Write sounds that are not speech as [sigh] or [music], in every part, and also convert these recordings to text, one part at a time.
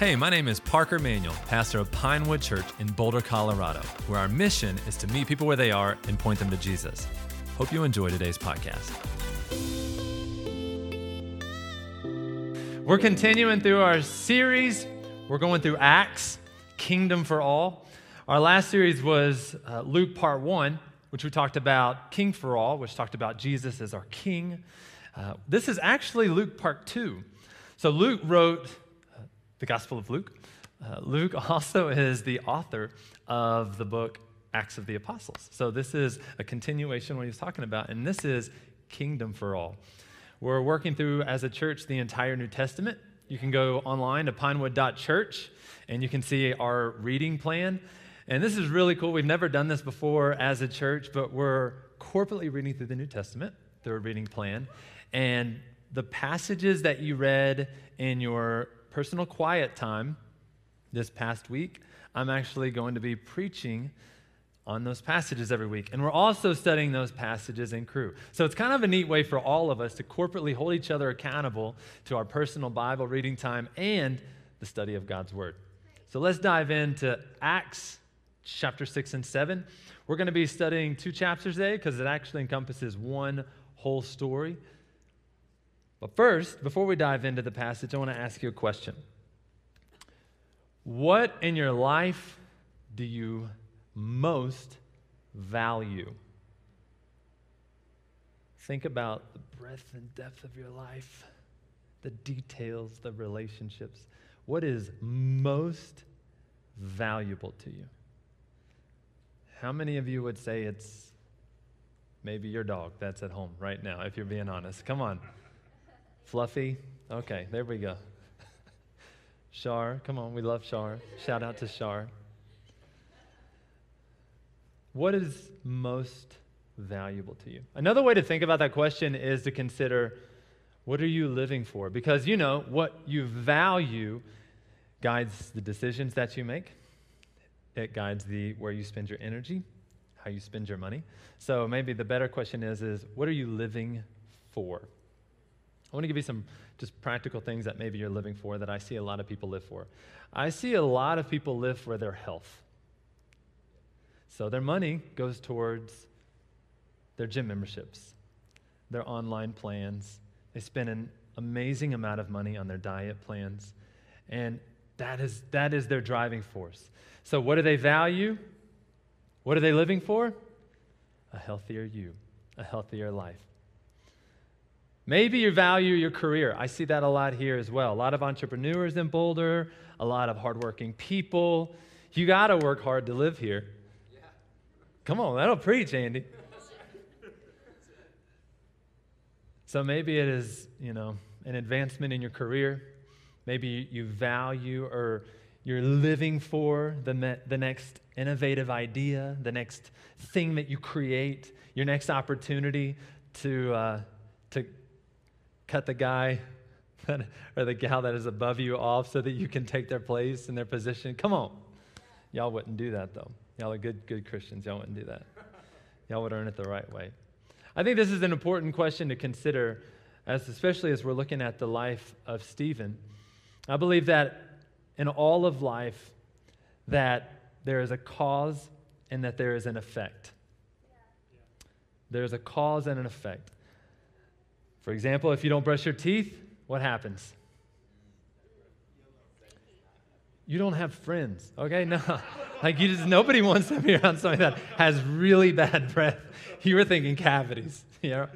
Hey, my name is Parker Manuel, pastor of Pinewood Church in Boulder, Colorado, where our mission is to meet people where they are and point them to Jesus. Hope you enjoy today's podcast. We're continuing through our series. We're going through Acts, Kingdom for All. Our last series was uh, Luke Part 1, which we talked about King for All, which talked about Jesus as our King. Uh, this is actually Luke Part 2. So Luke wrote the Gospel of Luke. Uh, Luke [laughs] also is the author of the book Acts of the Apostles. So this is a continuation what he's talking about, and this is Kingdom for All. We're working through as a church the entire New Testament. You can go online to pinewood.church and you can see our reading plan. And this is really cool. We've never done this before as a church, but we're corporately reading through the New Testament through a reading plan. And the passages that you read in your personal quiet time this past week, I'm actually going to be preaching on those passages every week. And we're also studying those passages in crew. So it's kind of a neat way for all of us to corporately hold each other accountable to our personal Bible reading time and the study of God's Word. So let's dive into Acts chapter 6 and 7. We're going to be studying two chapters today because it actually encompasses one whole story. But first, before we dive into the passage, I want to ask you a question. What in your life do you most value? Think about the breadth and depth of your life, the details, the relationships. What is most valuable to you? How many of you would say it's maybe your dog that's at home right now, if you're being honest? Come on. Fluffy? Okay, there we go. Shar, come on, we love Shar. Shout out to Shar. What is most valuable to you? Another way to think about that question is to consider what are you living for? Because you know, what you value guides the decisions that you make. It guides the where you spend your energy, how you spend your money. So maybe the better question is is what are you living for? I want to give you some just practical things that maybe you're living for that I see a lot of people live for. I see a lot of people live for their health. So their money goes towards their gym memberships, their online plans. They spend an amazing amount of money on their diet plans. And that is, that is their driving force. So, what do they value? What are they living for? A healthier you, a healthier life. Maybe you value your career. I see that a lot here as well. A lot of entrepreneurs in Boulder, a lot of hardworking people. You got to work hard to live here. Come on, that'll preach, Andy. So maybe it is, you know, an advancement in your career. Maybe you value or you're living for the, me- the next innovative idea, the next thing that you create, your next opportunity to, uh, to cut the guy [laughs] or the gal that is above you off so that you can take their place and their position. Come on. Y'all wouldn't do that, though. Y'all are good, good Christians. Y'all wouldn't do that. Y'all would earn it the right way. I think this is an important question to consider, as especially as we're looking at the life of Stephen. I believe that in all of life, that there is a cause and that there is an effect. There is a cause and an effect. For example, if you don't brush your teeth, what happens? You don't have friends, okay? No. [laughs] Like you just nobody wants to be around somebody that has really bad [laughs] breath. You were thinking cavities. [laughs] Yeah.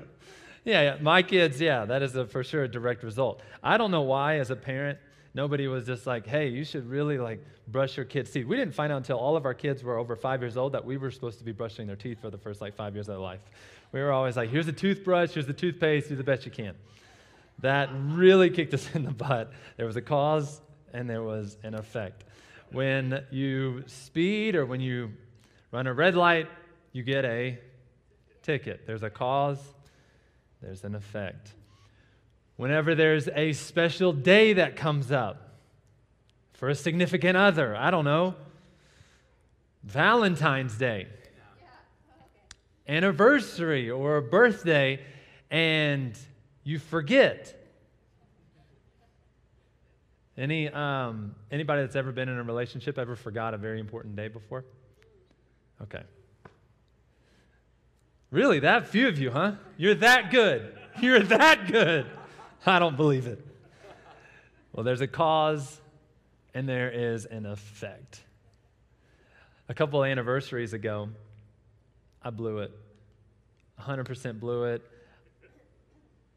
Yeah, yeah. My kids, yeah, that is a, for sure a direct result. I don't know why as a parent nobody was just like, hey, you should really like brush your kids' teeth. We didn't find out until all of our kids were over five years old that we were supposed to be brushing their teeth for the first like five years of their life. We were always like, here's the toothbrush, here's the toothpaste, do the best you can. That really [laughs] kicked us in the butt. There was a cause and there was an effect. When you speed or when you run a red light, you get a ticket. There's a cause, there's an effect. Whenever there's a special day that comes up for a significant other, I don't know, Valentine's Day anniversary or a birthday and you forget. Any, um, anybody that's ever been in a relationship ever forgot a very important day before? Okay. Really, that few of you, huh? You're that good. You're that good. I don't believe it. Well, there's a cause and there is an effect. A couple anniversaries ago, I blew it. 100% blew it.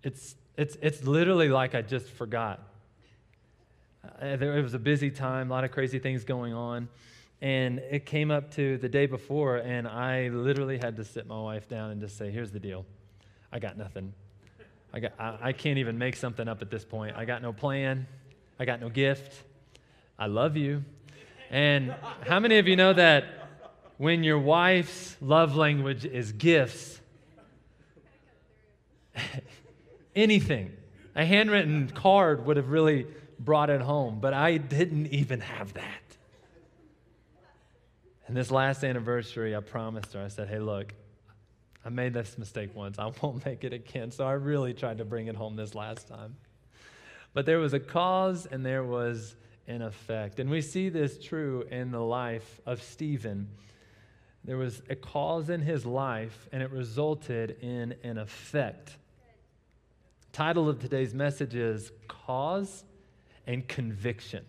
It's, it's, it's literally like I just forgot. Uh, there, it was a busy time, a lot of crazy things going on. And it came up to the day before, and I literally had to sit my wife down and just say, Here's the deal. I got nothing. I, got, I, I can't even make something up at this point. I got no plan. I got no gift. I love you. And how many of you know that when your wife's love language is gifts, [laughs] anything, a handwritten card would have really brought it home, but I didn't even have that. And this last anniversary, I promised her, I said, hey, look, I made this mistake once. I won't [laughs] make it again. So I really tried to bring it home this last time. But there was a cause and there was an effect. And we see this true in the life of Stephen. There was a cause in his life and it resulted in an effect. Title of today's message is Cause and Conviction.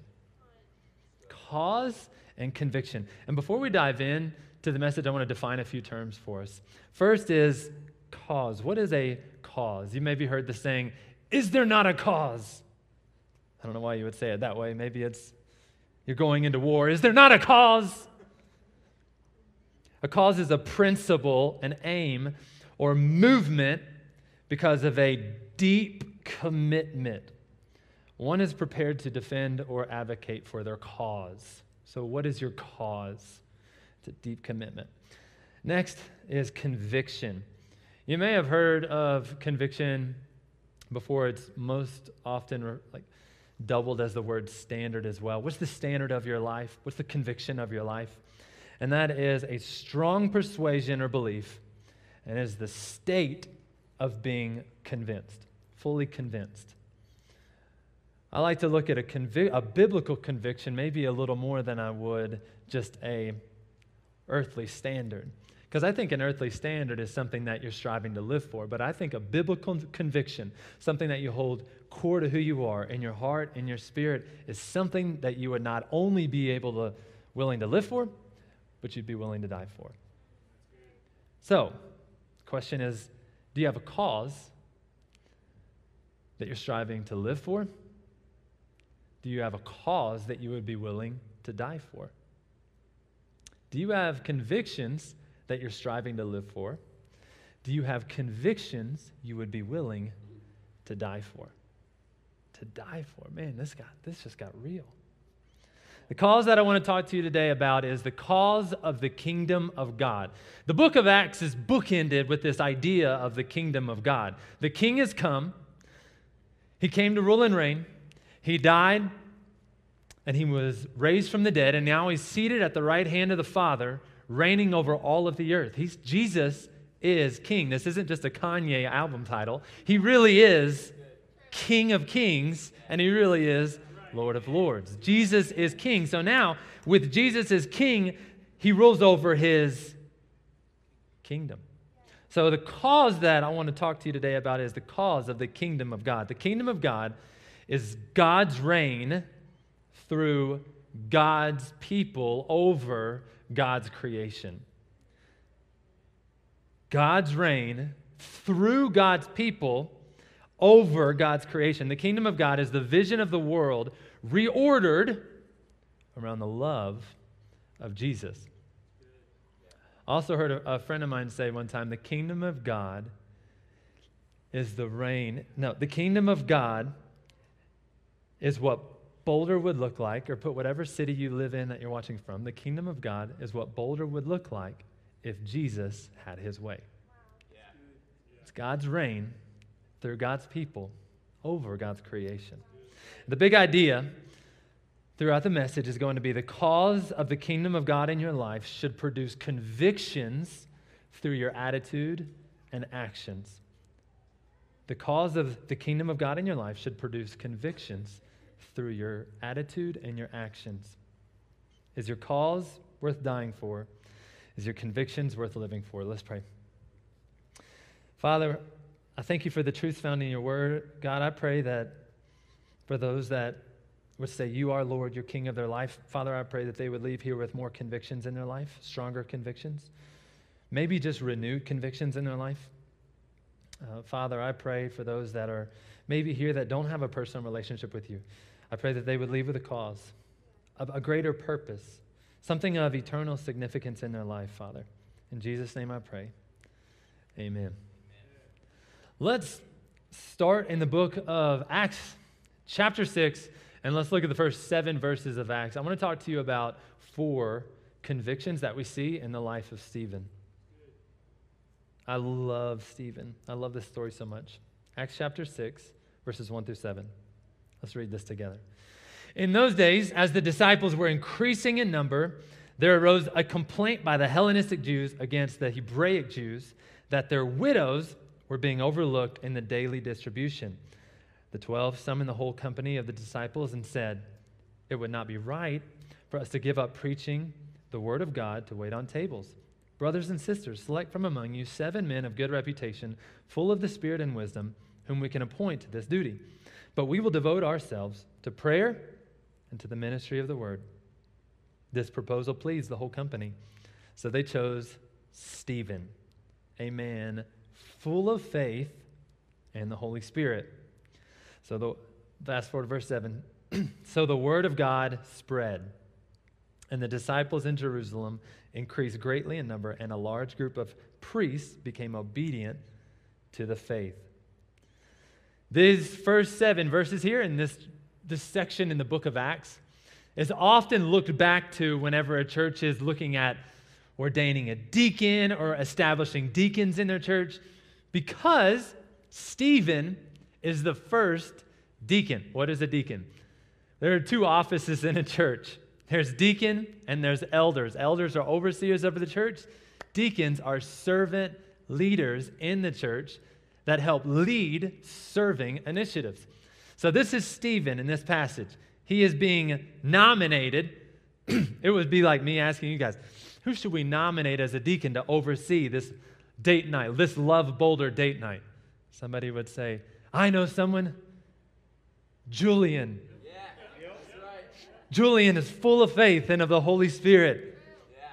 Cause and conviction. And before we dive in to the message, I want to define a few terms for us. First is cause. What is a cause? You maybe heard the saying, Is there not a cause? I don't know why you would say it that way. Maybe it's you're going into war. Is there not a cause? A cause is a principle, an aim, or movement because of a deep commitment. One is prepared to defend or advocate for their cause. So, what is your cause? It's a deep commitment. Next is conviction. You may have heard of conviction before. It's most often like doubled as the word standard as well. What's the standard of your life? What's the conviction of your life? And that is a strong persuasion or belief, and is the state of being convinced, fully convinced. I like to look at a, convi- a biblical conviction maybe a little more than I would just a earthly standard. Because I think an earthly standard is something that you're striving to live for, but I think a biblical conviction, something that you hold core to who you are in your heart, in your spirit, is something that you would not only be able to willing to live for, but you'd be willing to die for. So, question is, do you have a cause that you're striving to live for? Do you have a cause that you would be willing to die for? Do you have convictions that you're striving to live for? Do you have convictions you would be willing to die for? To die for. Man, this got this just got real. The cause that I want to talk to you today about is the cause of the kingdom of God. The book of Acts is bookended with this idea of the kingdom of God. The king has come, he came to rule and reign. He died and he was raised from the dead, and now he's seated at the right hand of the Father, reigning over all of the earth. He's, Jesus is king. This isn't just a Kanye album title. He really is King of kings, and he really is Lord of lords. Jesus is king. So now, with Jesus as king, he rules over his kingdom. So, the cause that I want to talk to you today about is the cause of the kingdom of God. The kingdom of God is God's reign through God's people over God's creation. God's reign through God's people over God's creation. The kingdom of God is the vision of the world reordered around the love of Jesus. I also heard a, a friend of mine say one time the kingdom of God is the reign. No, the kingdom of God is what Boulder would look like, or put whatever city you live in that you're watching from, the kingdom of God is what Boulder would look like if Jesus had his way. It's God's reign through God's people over God's creation. The big idea throughout the message is going to be the cause of the kingdom of God in your life should produce convictions through your attitude and actions. The cause of the kingdom of God in your life should produce convictions through your attitude and your actions. Is your cause worth dying for? Is your convictions worth living for? Let's pray. Father, I thank you for the truth found in your word. God, I pray that for those that would say, You are Lord, you're King of their life, Father, I pray that they would leave here with more convictions in their life, stronger convictions, maybe just renewed convictions in their life. Uh, Father, I pray for those that are maybe here that don't have a personal relationship with you. I pray that they would leave with a cause, a, a greater purpose, something of eternal significance in their life, Father. In Jesus' name I pray. Amen. Let's start in the book of Acts, chapter 6, and let's look at the first seven verses of Acts. I want to talk to you about four convictions that we see in the life of Stephen. I love Stephen. I love this story so much. Acts chapter 6, verses 1 through 7. Let's read this together. In those days, as the disciples were increasing in number, there arose a complaint by the Hellenistic Jews against the Hebraic Jews that their widows were being overlooked in the daily distribution. The twelve summoned the whole company of the disciples and said, It would not be right for us to give up preaching the word of God to wait on tables. Brothers and sisters, select from among you seven men of good reputation, full of the Spirit and wisdom, whom we can appoint to this duty. But we will devote ourselves to prayer and to the ministry of the word. This proposal pleased the whole company. So they chose Stephen, a man full of faith and the Holy Spirit. So the fast forward to verse 7. [clears throat] so the word of God spread, and the disciples in Jerusalem increased greatly in number, and a large group of priests became obedient to the faith. These first seven verses here in this, this section in the book of Acts is often looked back to whenever a church is looking at ordaining a deacon or establishing deacons in their church because Stephen is the first deacon. What is a deacon? There are two offices in a church there's deacon and there's elders. Elders are overseers of the church, deacons are servant leaders in the church that help lead serving initiatives. So this is Stephen in this passage. He is being nominated. [clears throat] it would be like me asking you guys, who should we nominate as a deacon to oversee this date night, this Love Boulder date night? Somebody would say, I know someone, Julian. Yeah, right. Julian is full of faith and of the Holy Spirit. Yeah.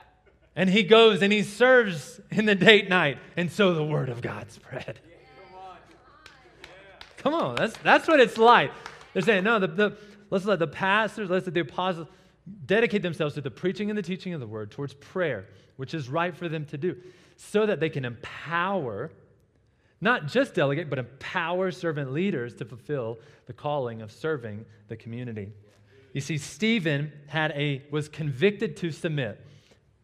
And he goes and he serves in the date night. And so the word of God spread. Come on, that's, that's what it's like. They're saying, no, the, the, let's let the pastors, let's let the apostles dedicate themselves to the preaching and the teaching of the word, towards prayer, which is right for them to do, so that they can empower, not just delegate, but empower servant leaders to fulfill the calling of serving the community. You see, Stephen had a was convicted to submit.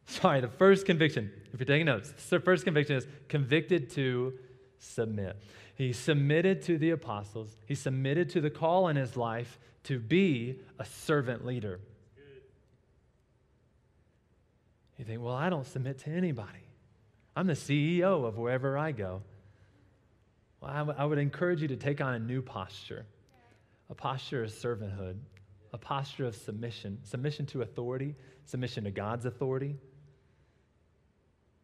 Sorry, the first conviction, if you're taking notes, the first conviction is convicted to submit. He submitted to the apostles, he submitted to the call in his life to be a servant leader. You think, well, I don't submit to anybody. I'm the CEO of wherever I go. Well, I, w- I would encourage you to take on a new posture a posture of servanthood, a posture of submission, submission to authority, submission to God's authority,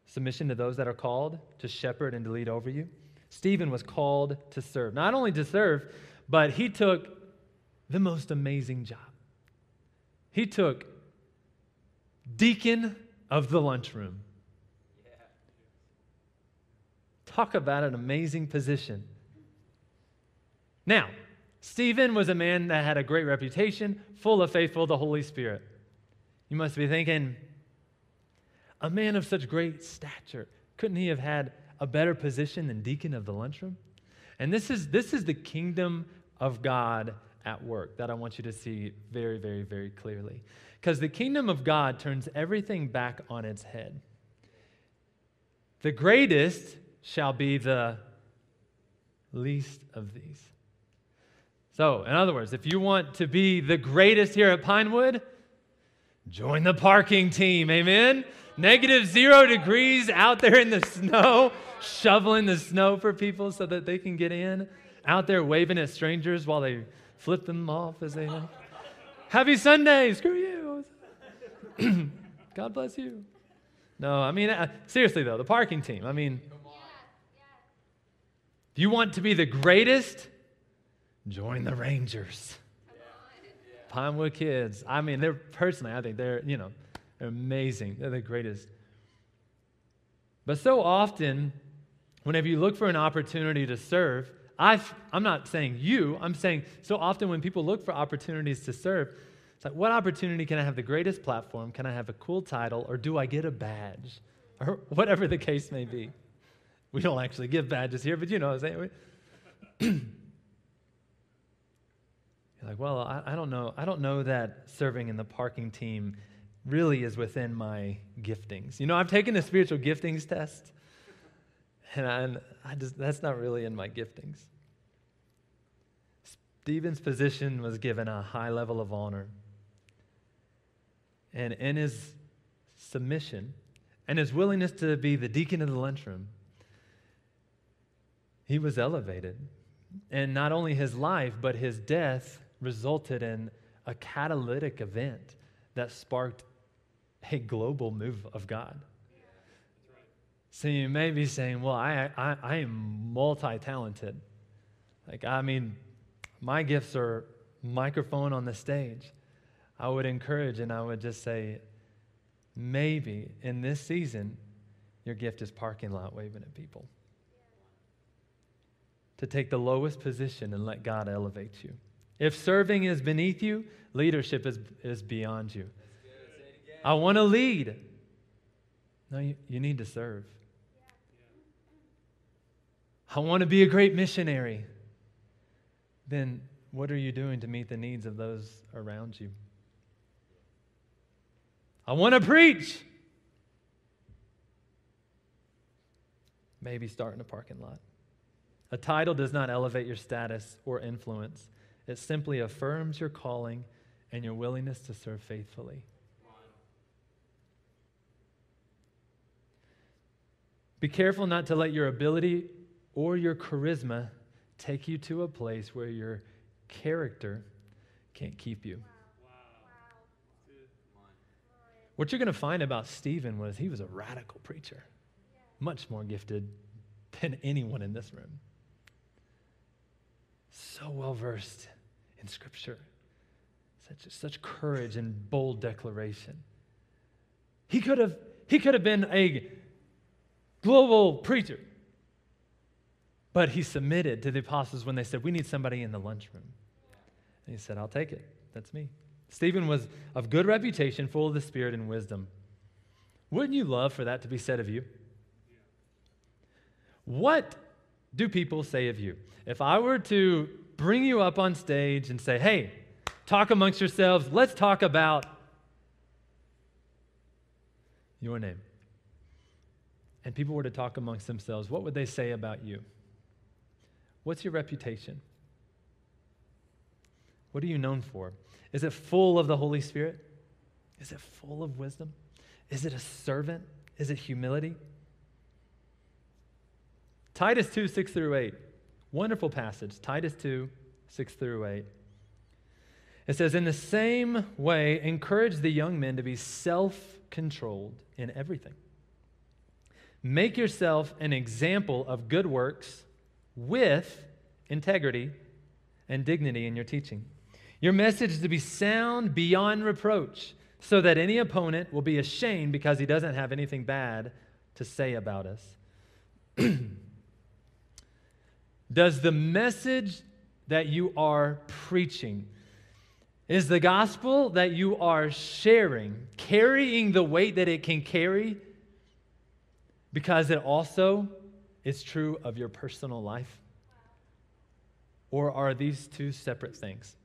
submission to those that are called to shepherd and to lead over you. Stephen was called to serve. Not only to serve, but he took the most amazing job. He took deacon of the lunchroom. Talk about an amazing position. Now, Stephen was a man that had a great reputation, full of faithful the Holy Spirit. You must be thinking, a man of such great stature, couldn't he have had a better position than deacon of the lunchroom? And this is, this is the kingdom of God at work that I want you to see very, very, very clearly. Because the kingdom of God turns everything back on its head. The greatest shall be the least of these. So, in other words, if you want to be the greatest here at Pinewood, join the parking team. Amen? Negative zero degrees out there in the snow shoveling the snow for people so that they can get in, out there waving at strangers while they flip them off as they know. Happy Sunday, screw you. [clears throat] God bless you. No, I mean, uh, seriously though, the parking team. I mean, if you want to be the greatest, join the Rangers. Pinewood kids. I mean, they're personally, I think they're, you know, they're amazing. They're the greatest. But so often, whenever you look for an opportunity to serve, i am not saying you, I'm saying so often when people look for opportunities to serve, it's like, what opportunity can I have the greatest platform? Can I have a cool title? Or do I get a badge? Or whatever the case may be. We don't actually give badges here, but you know what I'm saying. You're like, well, I, I, don't know. I don't know that serving in the parking team really is within my giftings. You know, I've taken the spiritual giftings test, and I, I just that's not really in my giftings. Stephen's position was given a high level of honor. And in his submission and his willingness to be the deacon of the lunchroom, he was elevated. And not only his life, but his death resulted in a catalytic event that sparked a global move of God. So you may be saying, well, I, I, I am multi talented. Like, I mean, my gifts are microphone on the stage. I would encourage and I would just say, maybe in this season, your gift is parking lot waving at people. To take the lowest position and let God elevate you. If serving is beneath you, leadership is, is beyond you. I want to lead. No, you, you need to serve. I want to be a great missionary. Then what are you doing to meet the needs of those around you? I want to preach. Maybe start in a parking lot. A title does not elevate your status or influence. It simply affirms your calling and your willingness to serve faithfully. Be careful not to let your ability or your charisma take you to a place where your character can't keep you. What you're going to find about Stephen was he was a radical preacher, much more gifted than anyone in this room. So well versed in Scripture. Such, such courage and bold declaration. He could have, he could have been a global preacher, but he submitted to the apostles when they said, We need somebody in the lunchroom. And he said, I'll take it. That's me. Stephen was of good reputation, full of the Spirit and wisdom. Wouldn't you love for that to be said of you? What do people say of you? If I were to bring you up on stage and say, hey, talk amongst yourselves. Let's talk about your name. And people were to talk amongst themselves, what would they say about you? What's your reputation? What are you known for? Is it full of the Holy Spirit? Is it full of wisdom? Is it a servant? Is it humility? Titus 2 6 through 8. Wonderful passage, Titus 2, 6 through 8. It says, In the same way, encourage the young men to be self controlled in everything. Make yourself an example of good works with integrity and dignity in your teaching. Your message is to be sound beyond reproach, so that any opponent will be ashamed because he doesn't have anything bad to say about us. [clears throat] Does the message that you are preaching, is the gospel that you are sharing carrying the weight that it can carry because it also is true of your personal life? Or are these two separate things?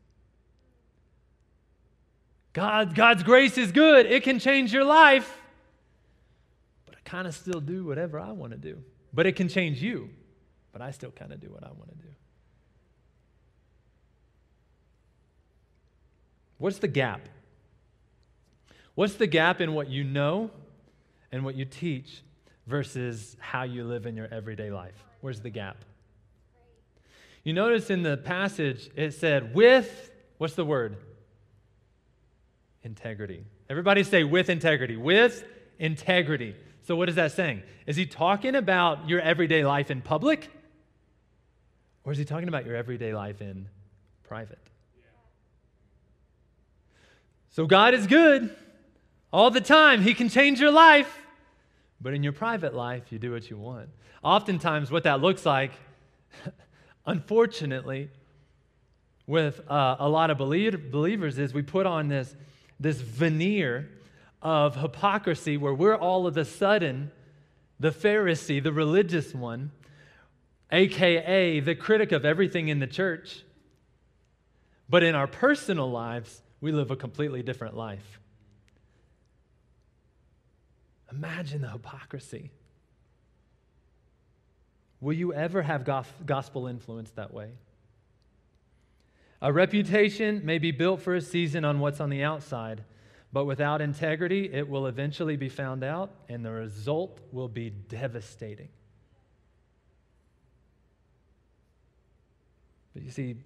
God, God's grace is good. It can change your life. But I kind of still do whatever I want to do. But it can change you but I still kind of do what I want to do. What's the gap? What's the gap in what you know and what you teach versus how you live in your everyday life? Where's the gap? You notice in the passage it said, with, what's the word? Integrity. Everybody say, with integrity. With integrity. So, what is that saying? Is he talking about your everyday life in public? Or is he talking about your everyday life in private? So, God is good all the time. He can change your life. But in your private life, you do what you want. Oftentimes, what that looks like, [laughs] unfortunately, with uh, a lot of believers, is we put on this, this veneer of hypocrisy where we're all of a sudden the Pharisee, the religious one, aka the critic of everything in the church. But in our personal lives, we live a completely different life. Imagine the hypocrisy. Will you ever have gospel influence that way? A reputation may be built for a season on what's on the outside, but without integrity, it will eventually be found out, and the result will be devastating. But you see,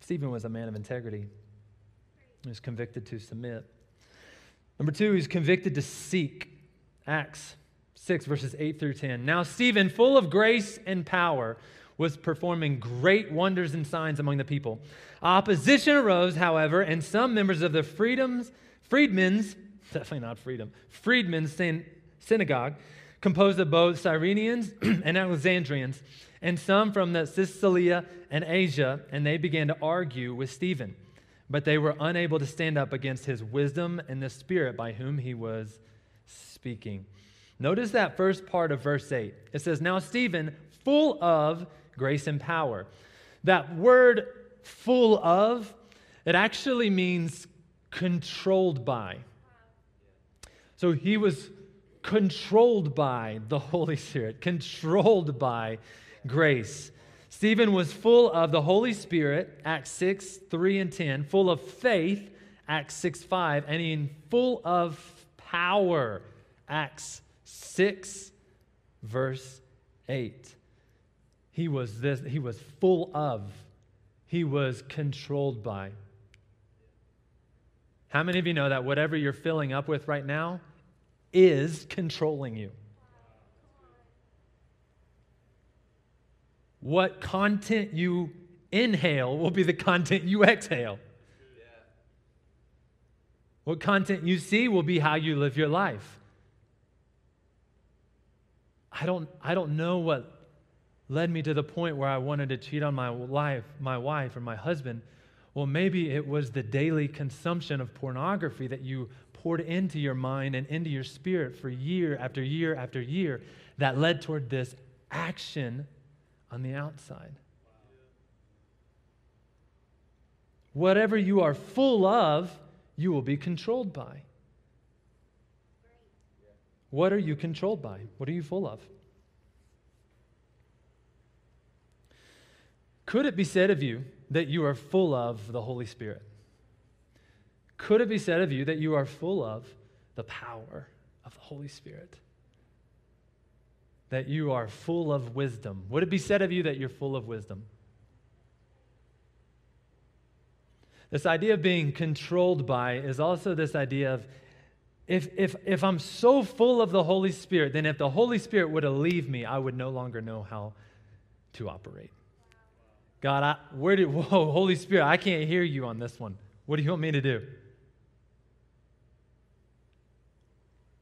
Stephen was a man of integrity. He was convicted to submit. Number two, he's convicted to seek. Acts 6, verses 8 through 10. Now, Stephen, full of grace and power, was performing great wonders and signs among the people. Opposition arose, however, and some members of the freedoms, freedmen's, [laughs] definitely not freedom, freedmen's synagogue, composed of both Cyrenians [clears throat] and Alexandrians, and some from the Cilicia and Asia, and they began to argue with Stephen. But they were unable to stand up against his wisdom and the spirit by whom he was speaking. Notice that first part of verse 8. It says, Now Stephen, full of grace and power. That word full of, it actually means controlled by. So he was controlled by the Holy Spirit, controlled by grace. Stephen was full of the Holy Spirit, Acts 6, 3 and 10, full of faith, Acts 6, 5, and in full of power, Acts 6, verse 8. He was this, he was full of, he was controlled by. How many of you know that whatever you're filling up with right now is controlling you? What content you inhale will be the content you exhale. What content you see will be how you live your life. I don't, I don't know what led me to the point where I wanted to cheat on my life, my wife or my husband. Well, maybe it was the daily consumption of pornography that you poured into your mind and into your spirit for year after year after year that led toward this action on the outside. Whatever you are full of, you will be controlled by. What are you controlled by? What are you full of? Could it be said of you that you are full of the Holy Spirit? Could it be said of you that you are full of the power of the Holy Spirit? That you are full of wisdom? Would it be said of you that you're full of wisdom? This idea of being controlled by is also this idea of if, if, if I'm so full of the Holy Spirit, then if the Holy Spirit were to leave me, I would no longer know how to operate. God, I, where do, [laughs] whoa, Holy Spirit, I can't hear you on this one. What do you want me to do?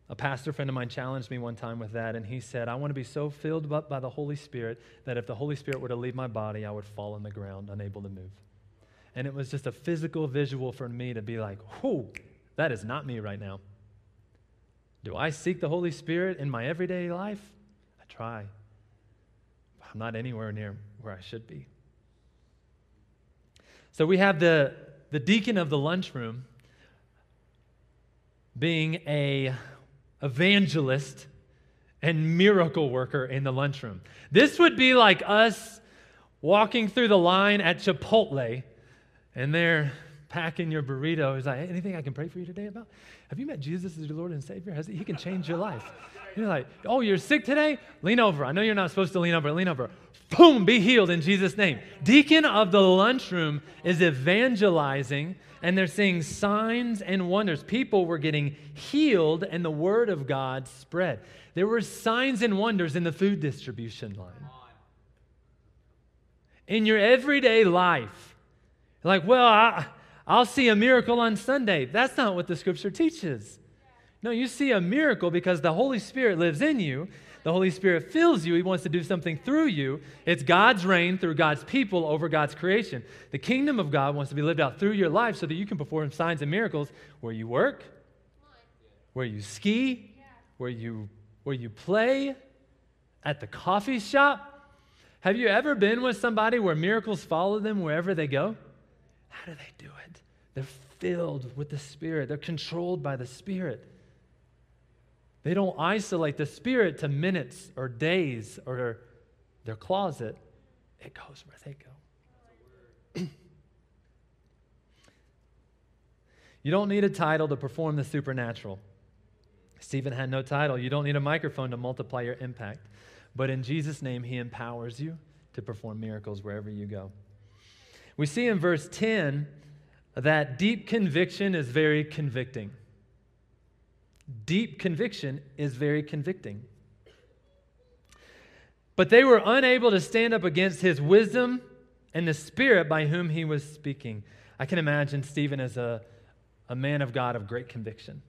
A pastor friend of mine challenged me one time with that, and he said, I want to be so filled up by the Holy Spirit that if the Holy Spirit were to leave my body, I would fall on the ground, unable to move. And it was just a physical visual for me to be like, whoo, that is not me right now. Do I seek the Holy Spirit in my everyday life? I try. But I'm not anywhere near where I should be. So we have the, the deacon of the lunchroom being a evangelist and miracle worker in the lunchroom. This would be like us walking through the line at Chipotle and they're packing your burrito. He's like, anything I can pray for you today about? Have you met Jesus as your Lord and Savior? Has he, he can change your life. You're like, oh, you're sick today? Lean over. I know you're not supposed to lean over. Lean over. Boom, be healed in Jesus' name. Deacon of the lunchroom is evangelizing, and they're seeing signs and wonders. People were getting healed, and the word of God spread. There were signs and wonders in the food distribution line. In your everyday life, like, well, I, I'll see a miracle on Sunday. That's not what the scripture teaches. No, you see a miracle because the Holy Spirit lives in you. The Holy Spirit fills you. He wants to do something through you. It's God's reign through God's people over God's creation. The kingdom of God wants to be lived out through your life so that you can perform signs and miracles where you work, where you ski, where you, where you play, at the coffee shop. Have you ever been with somebody where miracles follow them wherever they go? How do they do it? They're filled with the Spirit, they're controlled by the Spirit. They don't isolate the Spirit to minutes or days or their closet. It goes where they go. you don't need a title to perform the supernatural. Stephen had no title. You don't need a microphone to multiply your impact. But in Jesus' name, he empowers you to perform miracles wherever you go. We see in verse 10 that deep conviction is very convicting. Deep conviction is very convicting. But they were unable to stand up against his wisdom and the spirit by whom he was speaking. I can imagine Stephen as a, a man of God of great conviction,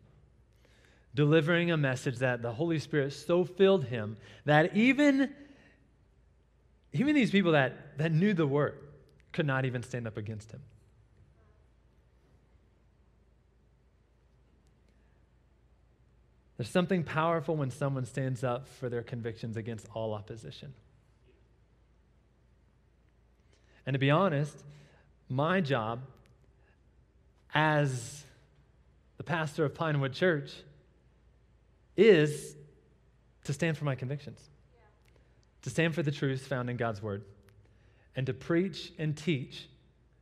delivering a message that the Holy Spirit so filled him that even, even these people that, that knew the word could not even stand up against him. There's something powerful when someone stands up for their convictions against all opposition. And to be honest, my job as the pastor of Pinewood Church is to stand for my convictions, to stand for the truths found in God's Word, and to preach and teach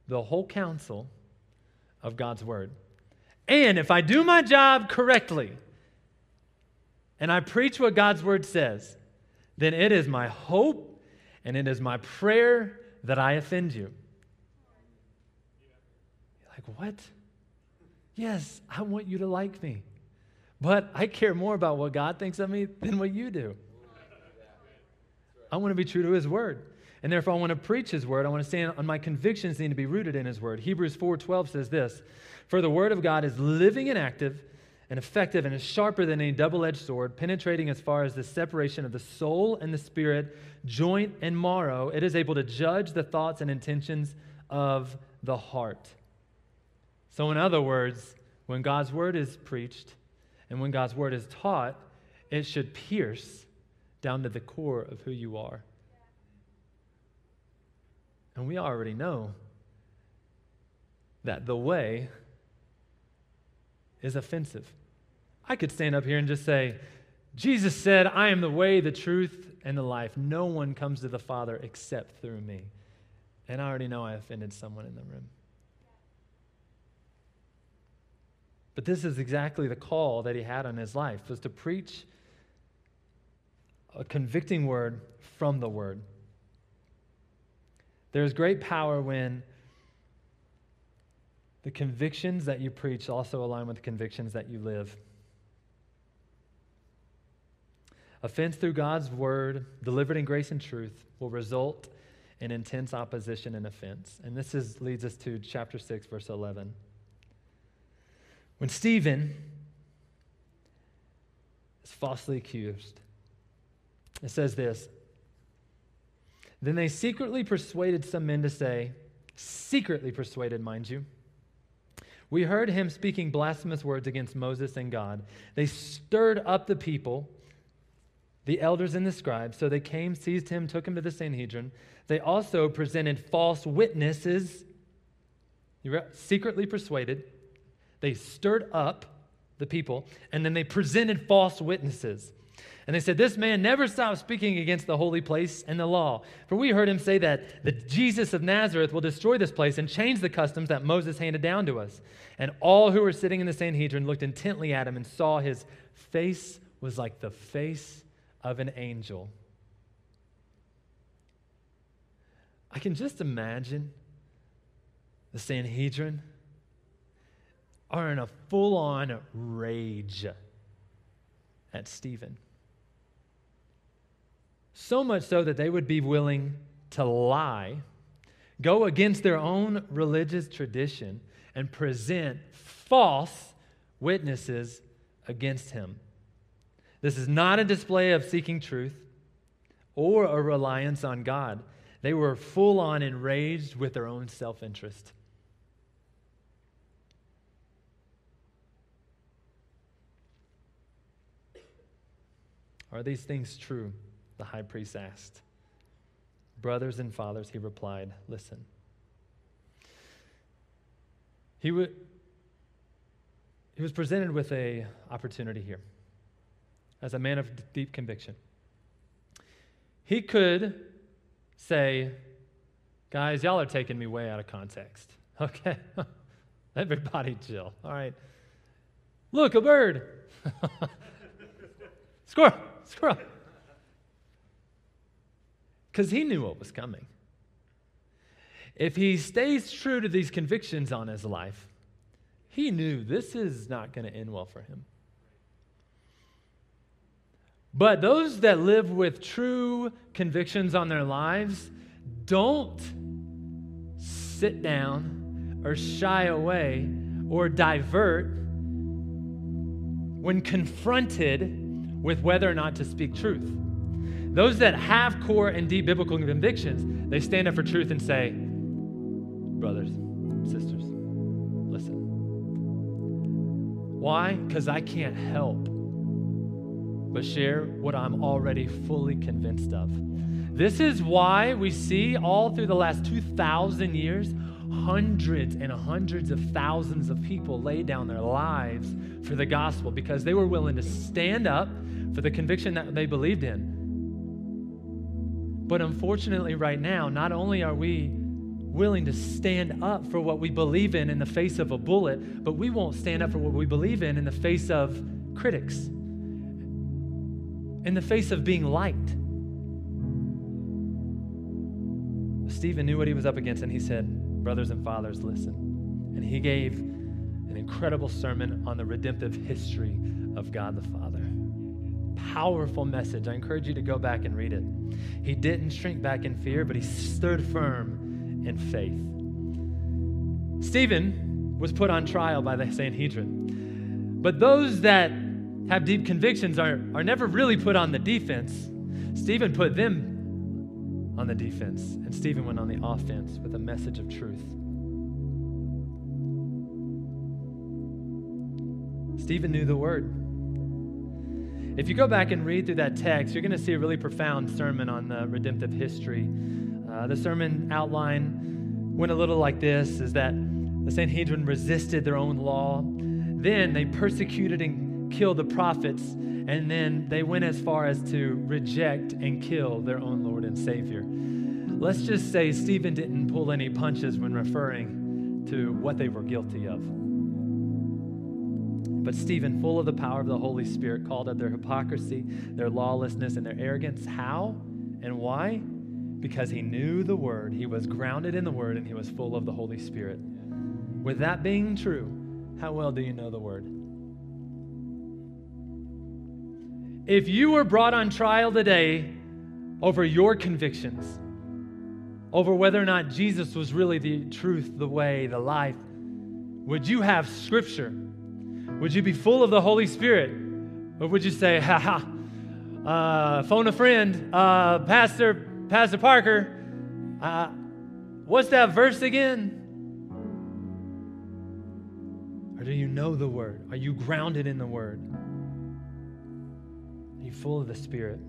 the whole counsel of God's Word. And if I do my job correctly, and I preach what God's word says, then it is my hope and it is my prayer that I offend you. You're like, what? Yes, I want you to like me. But I care more about what God thinks of me than what you do. I want to be true to his word. And therefore I want to preach his word. I want to stand on my convictions need to be rooted in his word. Hebrews 4:12 says this, "For the word of God is living and active, and effective and is sharper than any double edged sword, penetrating as far as the separation of the soul and the spirit, joint and marrow. It is able to judge the thoughts and intentions of the heart. So, in other words, when God's word is preached and when God's word is taught, it should pierce down to the core of who you are. And we already know that the way is offensive. I could stand up here and just say, Jesus said, I am the way, the truth, and the life. No one comes to the Father except through me. And I already know I offended someone in the room. But this is exactly the call that he had on his life was to preach a convicting word from the word. There's great power when the convictions that you preach also align with the convictions that you live. Offense through God's word, delivered in grace and truth, will result in intense opposition and offense. And this is, leads us to chapter 6, verse 11. When Stephen is falsely accused, it says this Then they secretly persuaded some men to say, secretly persuaded, mind you, we heard him speaking blasphemous words against Moses and God. They stirred up the people the elders and the scribes. So they came, seized him, took him to the Sanhedrin. They also presented false witnesses, you were secretly persuaded. They stirred up the people, and then they presented false witnesses. And they said, This man never stopped speaking against the holy place and the law. For we heard him say that the Jesus of Nazareth will destroy this place and change the customs that Moses handed down to us. And all who were sitting in the Sanhedrin looked intently at him and saw his face was like the face of an angel. I can just imagine the Sanhedrin are in a full on rage at Stephen. So much so that they would be willing to lie, go against their own religious tradition, and present false witnesses against him. This is not a display of seeking truth or a reliance on God. They were full on enraged with their own self interest. Are these things true? The high priest asked. Brothers and fathers, he replied, Listen. He, w- he was presented with a opportunity here as a man of deep conviction. He could say, Guys, y'all are taking me way out of context. [laughs] Okay? [laughs] Everybody chill. All right. Look, a bird. [laughs] squirrel, squirrel. Because he knew what was coming. If he stays true to these convictions on his life, he knew this is not going to end well for him. But those that live with true convictions on their lives don't sit down or shy away or divert when confronted with whether or not to speak truth. Those that have core and deep biblical convictions, they stand up for truth and say, Brothers, sisters, listen. Why? Because I can't help but share what I'm already fully convinced of. This is why we see all through the last 2,000 years hundreds and hundreds of thousands of people lay down their lives for the gospel because they were willing to stand up for the conviction that they believed in. But unfortunately, right now, not only are we willing to stand up for what we believe in in the face of a bullet, but we won't stand up for what we believe in in the face of critics, in the face of being liked. Stephen knew what he was up against, and he said, Brothers and fathers, listen. And he gave an incredible sermon on the redemptive history of God the Father. Powerful message. I encourage you to go back and read it. He didn't shrink back in fear, but he stood firm in faith. Stephen was put on trial by the Sanhedrin. But those that have deep convictions are, are never really put on the defense. Stephen put them on the defense, and Stephen went on the offense with a message of truth. Stephen knew the word. If you go back and read through that text, you're going to see a really profound sermon on the redemptive history. Uh, the sermon outline went a little like this is that the Sanhedrin resisted their own law. Then they persecuted and killed the prophets and then they went as far as to reject and kill their own Lord and Savior. Let's just say Stephen didn't pull any punches when referring to what they were guilty of. But Stephen, full of the power of the Holy Spirit, called out their hypocrisy, their lawlessness, and their arrogance. How and why? Because he knew the Word, he was grounded in the Word, and he was full of the Holy Spirit. With that being true, how well do you know the Word? If you were brought on trial today over your convictions, over whether or not Jesus was really the truth, the way, the life, would you have scripture? Would you be full of the Holy Spirit? Or would you say, [laughs] ha ha, uh, phone a friend, uh, Pastor, Pastor Parker, uh, what's that verse again? Or do you know the word? Are you grounded in the word? Full of the Spirit.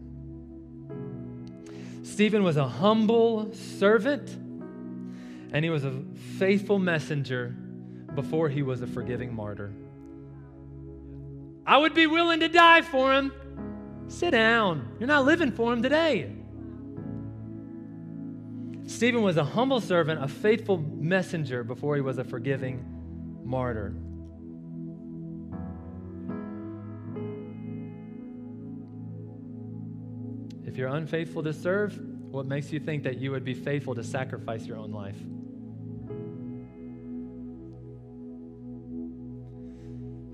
Stephen was a humble servant, and he was a faithful messenger before he was a forgiving martyr. I would be willing to die for him, Sit down. You're not living for him today. Stephen was a humble servant, a faithful messenger before he was a forgiving martyr. If you're unfaithful to serve, what makes you think that you would be faithful to sacrifice your own life?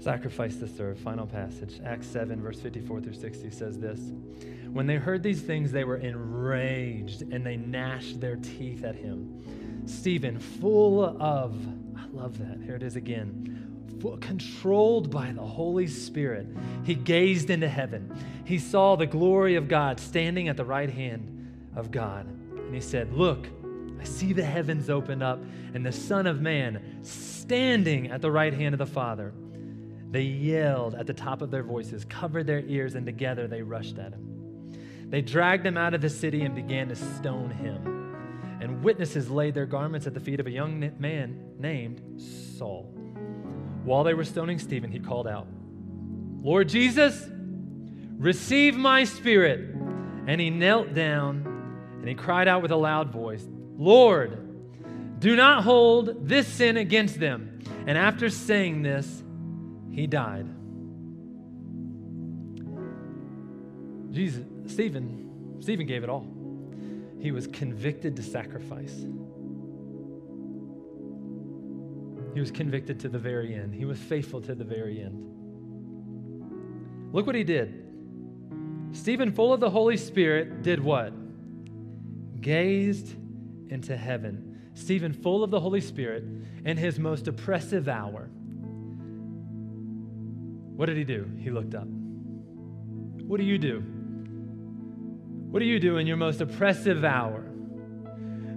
Sacrifice to serve. Final passage. Acts 7, verse 54 through 60 says this When they heard these things, they were enraged and they gnashed their teeth at him. Stephen, full of, I love that. Here it is again controlled by the Holy Spirit, he gazed into heaven. He saw the glory of God standing at the right hand of God. And he said, Look, I see the heavens opened up and the Son of Man standing at the right hand of the Father. They yelled at the top of their voices, covered their ears, and together they rushed at him. They dragged him out of the city and began to stone him. And witnesses laid their garments at the feet of a young man named Saul. While they were stoning Stephen, he called out, Lord Jesus, receive my spirit. And he knelt down and he cried out with a loud voice, Lord, do not hold this sin against them. And after saying this, he died. Jesus, Stephen, Stephen gave it all. He was convicted to sacrifice. He was convicted to the very end. He was faithful to the very end. Look what he did. Stephen, full of the Holy Spirit, did what? Gazed into heaven. Stephen, full of the Holy Spirit, in his most oppressive hour. What did he do? He looked up. What do you do? What do you do in your most oppressive hour?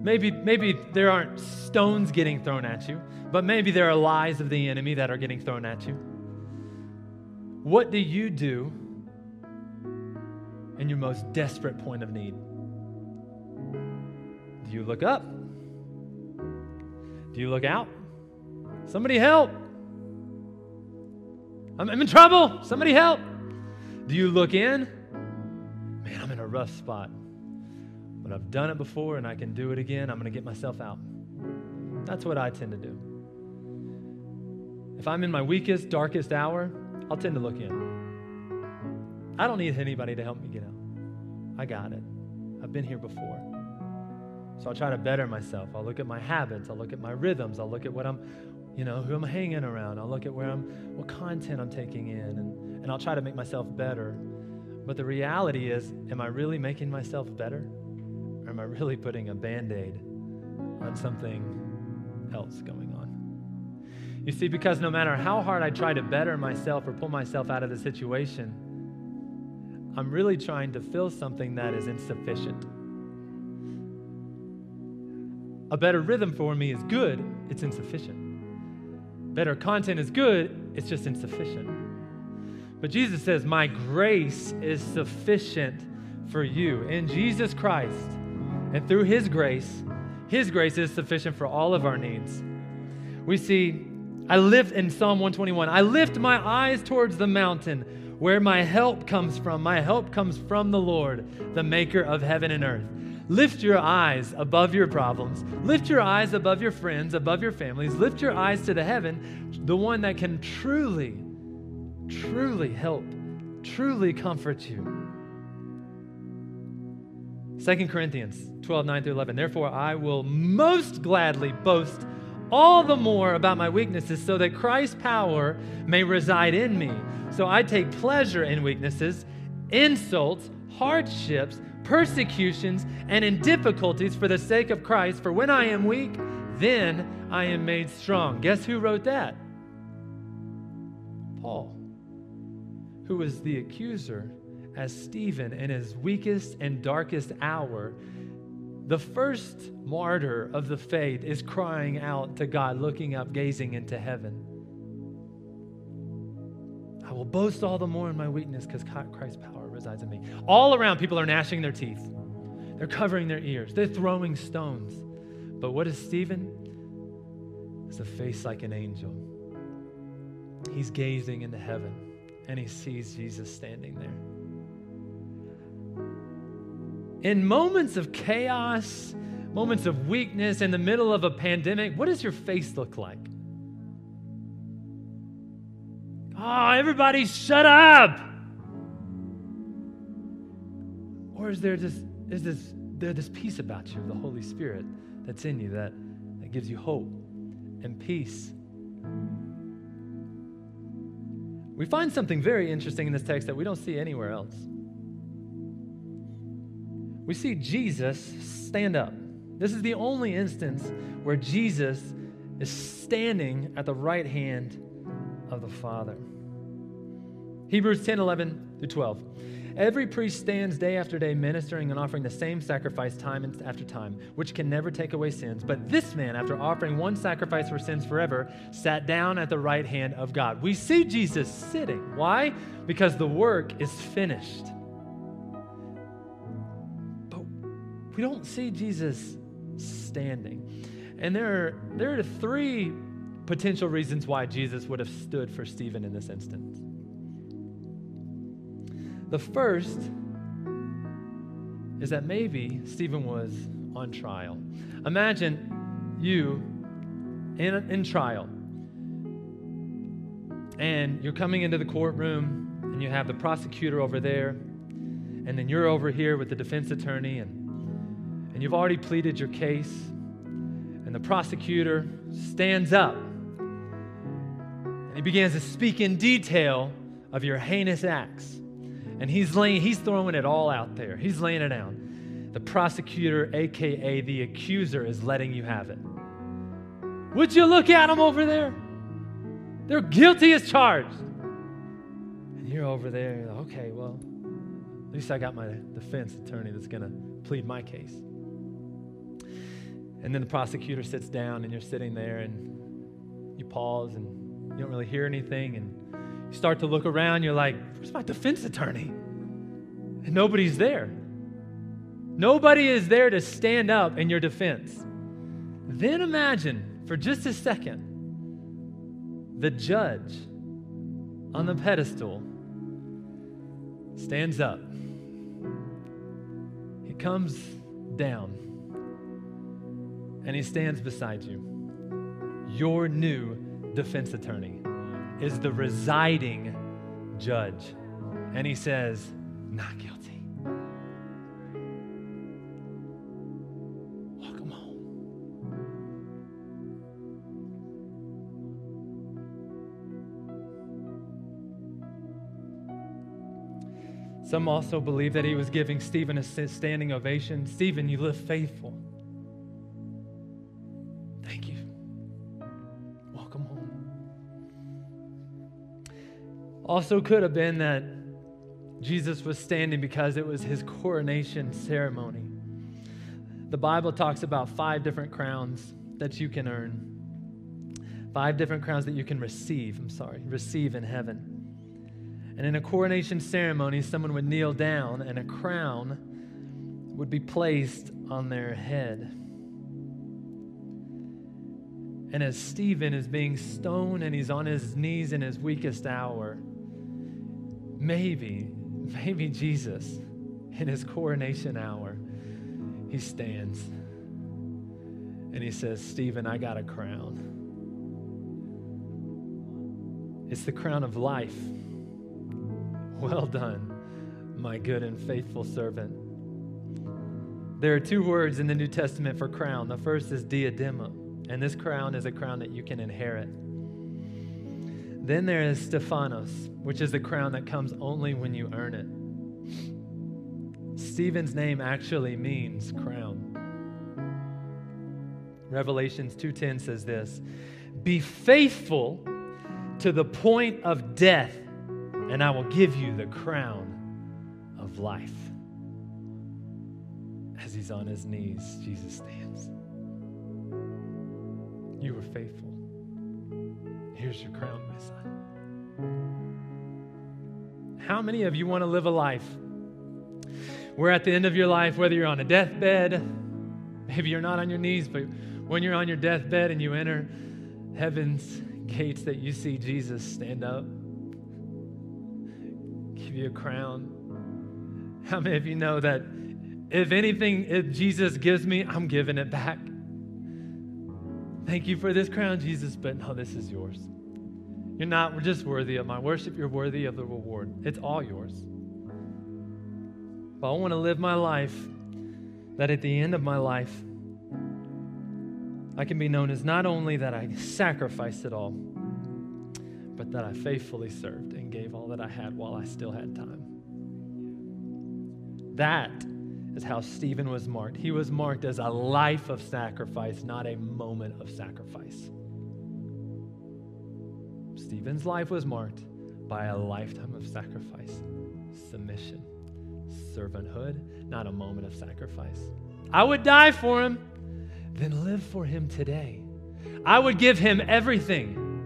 Maybe, maybe there aren't stones getting thrown at you, but maybe there are lies of the enemy that are getting thrown at you. What do you do in your most desperate point of need? Do you look up? Do you look out? Somebody help! I'm, I'm in trouble! Somebody help! Do you look in? Man, I'm in a rough spot but I've done it before and I can do it again. I'm going to get myself out. That's what I tend to do. If I'm in my weakest, darkest hour, I'll tend to look in. I don't need anybody to help me get out. I got it. I've been here before. So I'll try to better myself. I'll look at my habits. I'll look at my rhythms. I'll look at what I'm, you know, who I'm hanging around. I'll look at where I'm, what content I'm taking in, and, and I'll try to make myself better. But the reality is, am I really making myself better? Am I really putting a band aid on something else going on? You see, because no matter how hard I try to better myself or pull myself out of the situation, I'm really trying to fill something that is insufficient. A better rhythm for me is good, it's insufficient. Better content is good, it's just insufficient. But Jesus says, My grace is sufficient for you. In Jesus Christ, and through His grace, His grace is sufficient for all of our needs. We see, I lift in Psalm 121, I lift my eyes towards the mountain where my help comes from. My help comes from the Lord, the maker of heaven and earth. Lift your eyes above your problems. Lift your eyes above your friends, above your families. Lift your eyes to the heaven, the one that can truly, truly help, truly comfort you. 2 Corinthians 12, 9 through 11. Therefore, I will most gladly boast all the more about my weaknesses so that Christ's power may reside in me. So I take pleasure in weaknesses, insults, hardships, persecutions, and in difficulties for the sake of Christ. For when I am weak, then I am made strong. Guess who wrote that? Paul, who was the accuser as Stephen, in his weakest and darkest hour, the first martyr of the faith, is crying out to God, looking up, gazing into heaven. I will boast all the more in my weakness because Christ's power resides in me. All around, people are gnashing their teeth, they're covering their ears, they're throwing stones. But what is Stephen? It's a face like an angel. He's gazing into heaven and he sees Jesus standing there. In moments of chaos, moments of weakness, in the middle of a pandemic, what does your face look like? Oh, everybody shut up. Or is there just is this there this peace about you, the Holy Spirit that's in you that, that gives you hope and peace? We find something very interesting in this text that we don't see anywhere else. We see Jesus stand up. This is the only instance where Jesus is standing at the right hand of the Father. Hebrews 10 11 through 12. Every priest stands day after day ministering and offering the same sacrifice time after time, which can never take away sins. But this man, after offering one sacrifice for sins forever, sat down at the right hand of God. We see Jesus sitting. Why? Because the work is finished. We don't see Jesus standing. And there are, there are three potential reasons why Jesus would have stood for Stephen in this instance. The first is that maybe Stephen was on trial. Imagine you in, in trial, and you're coming into the courtroom, and you have the prosecutor over there, and then you're over here with the defense attorney, and, and you've already pleaded your case, and the prosecutor stands up, and he begins to speak in detail of your heinous acts. And he's laying, he's throwing it all out there. He's laying it down. The prosecutor, aka the accuser, is letting you have it. Would you look at them over there? They're guilty as charged. And you're over there, okay, well, at least I got my defense attorney that's to plead my case. And then the prosecutor sits down, and you're sitting there, and you pause, and you don't really hear anything, and you start to look around, you're like, where's my defense attorney? And nobody's there. Nobody is there to stand up in your defense. Then imagine for just a second the judge on the pedestal stands up. He comes down and he stands beside you. Your new defense attorney is the residing judge. And he says, not guilty. Welcome home. Some also believe that he was giving Stephen a standing ovation. Stephen, you live faithful. Also, could have been that Jesus was standing because it was his coronation ceremony. The Bible talks about five different crowns that you can earn, five different crowns that you can receive, I'm sorry, receive in heaven. And in a coronation ceremony, someone would kneel down and a crown would be placed on their head. And as Stephen is being stoned and he's on his knees in his weakest hour, maybe, maybe Jesus, in his coronation hour, he stands and he says, Stephen, I got a crown. It's the crown of life. Well done, my good and faithful servant. There are two words in the New Testament for crown. The first is diadema, and this crown is a crown that you can inherit. Then there is Stephanos, which is the crown that comes only when you earn it. Stephen's name actually means crown. Revelations 2:10 says this, "Be faithful to the point of death, and I will give you the crown of life." As he's on his knees, Jesus stands. You were faithful. Here's your crown, my son. How many of you want to live a life where at the end of your life, whether you're on a deathbed, maybe you're not on your knees, but when you're on your deathbed and you enter heaven's gates, that you see Jesus stand up, give you a crown? How many of you know that If anything, if Jesus gives me, I'm giving it back. Thank you for this crown, Jesus, but no, this is yours. You're not just worthy of my worship, you're worthy of the reward. It's all yours. But I want to live my life that at the end of my life, I can be known as not only that I sacrificed it all, but that I faithfully served and gave all that I had while I still had time. That is how Stephen was marked. He was marked as a life of sacrifice, not a moment of sacrifice. Stephen's life was marked by a lifetime of sacrifice, submission, servanthood, not a moment of sacrifice. I would die for him, then live for him today. I would give him everything,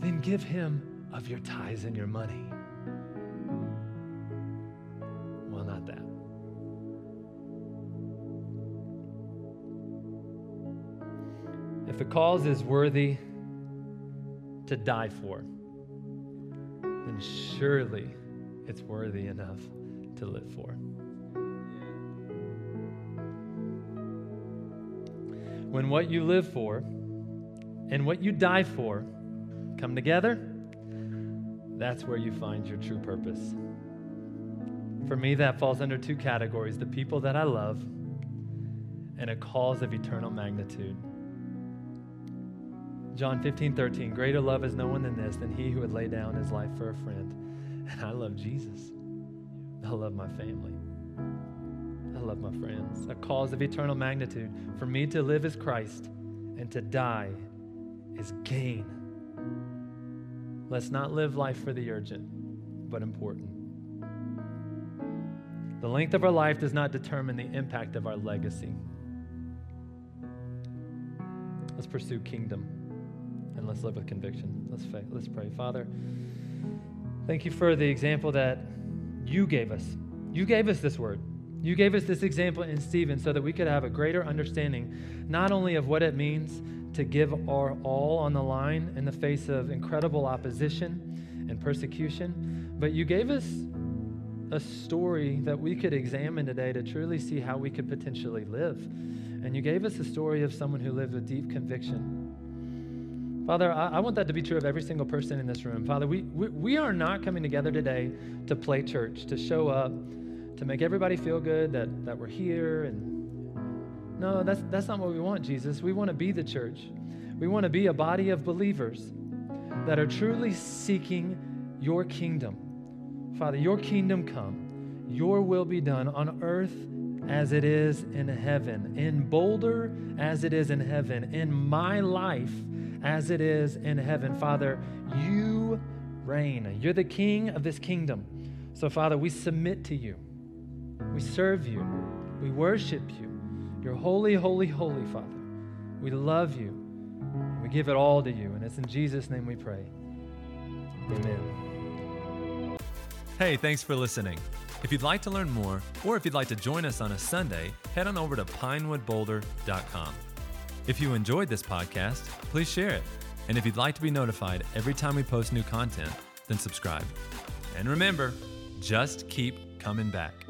then give him of your tithes and your money. If the cause is worthy, to die for, then surely it's worthy enough to live for. When what you live for and what you die for come together, that's where you find your true purpose. For me, that falls under two categories the people that I love and a cause of eternal magnitude. John 15, 13. Greater love is no one than this, than he who would lay down his life for a friend. And I love Jesus. I love my family. I love my friends. A cause of eternal magnitude. For me to live is Christ, and to die is gain. Let's not live life for the urgent, but important. The length of our life does not determine the impact of our legacy. Let's pursue kingdom and let's live with conviction. Let's, let's pray. Father, thank you for the example that you gave us. You gave us this word. You gave us this example in Stephen so that we could have a greater understanding not only of what it means to give our all on the line in the face of incredible opposition and persecution, but you gave us a story that we could examine today to truly see how we could potentially live. And you gave us a story of someone who lived with deep conviction Father, I, want that to be true of every single person in this room. Father, we, we, we are not coming together today to play church, to show up, to make everybody feel good that, that we're here. And no, that's, that's not what we want, Jesus. We want to be the church. We want to be a body of believers that are truly seeking your kingdom. Father, your kingdom come, your will be done on earth as it is in heaven, in Boulder as it is in heaven, in my life as it is in heaven. Father, you reign. You're the king of this kingdom. So, Father, we submit to you. We serve you. We worship you. You're holy, holy, holy, Father. We love you. We give it all to you. And it's in Jesus' name we pray. Amen. Hey, thanks for listening. If you'd like to learn more, or if you'd like to join us on a Sunday, head on over to pinewoodboulder.com. If you enjoyed this podcast, please share it. And if you'd like to be notified every time we post new content, then subscribe. And remember, just keep coming back.